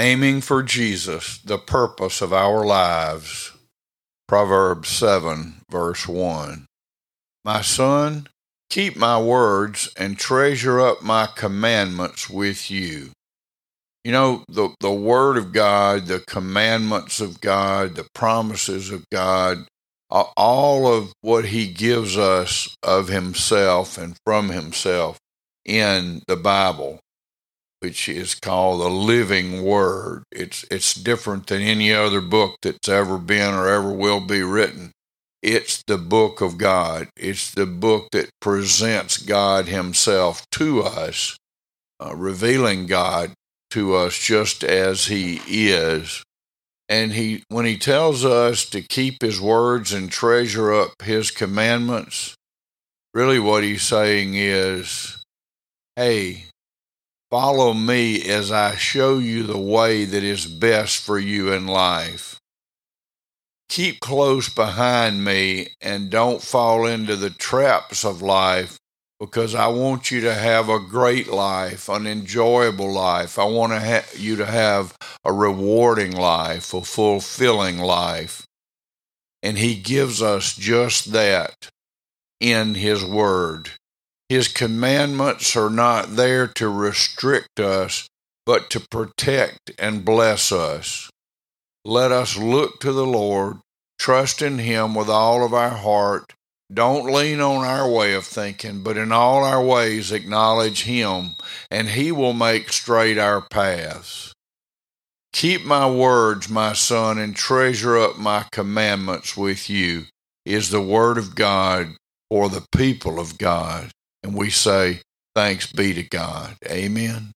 Aiming for Jesus, the purpose of our lives. Proverbs 7, verse 1. My son, keep my words and treasure up my commandments with you. You know, the, the Word of God, the commandments of God, the promises of God, all of what He gives us of Himself and from Himself in the Bible which is called the Living Word. It's it's different than any other book that's ever been or ever will be written. It's the book of God. It's the book that presents God Himself to us, uh, revealing God to us just as He is. And he, when he tells us to keep his words and treasure up his commandments, really what he's saying is, hey, Follow me as I show you the way that is best for you in life. Keep close behind me and don't fall into the traps of life because I want you to have a great life, an enjoyable life. I want to ha- you to have a rewarding life, a fulfilling life. And He gives us just that in His Word. His commandments are not there to restrict us, but to protect and bless us. Let us look to the Lord, trust in Him with all of our heart. Don't lean on our way of thinking, but in all our ways acknowledge Him, and He will make straight our paths. Keep my words, my son, and treasure up my commandments with you, is the word of God for the people of God. And we say, Thanks be to God. Amen.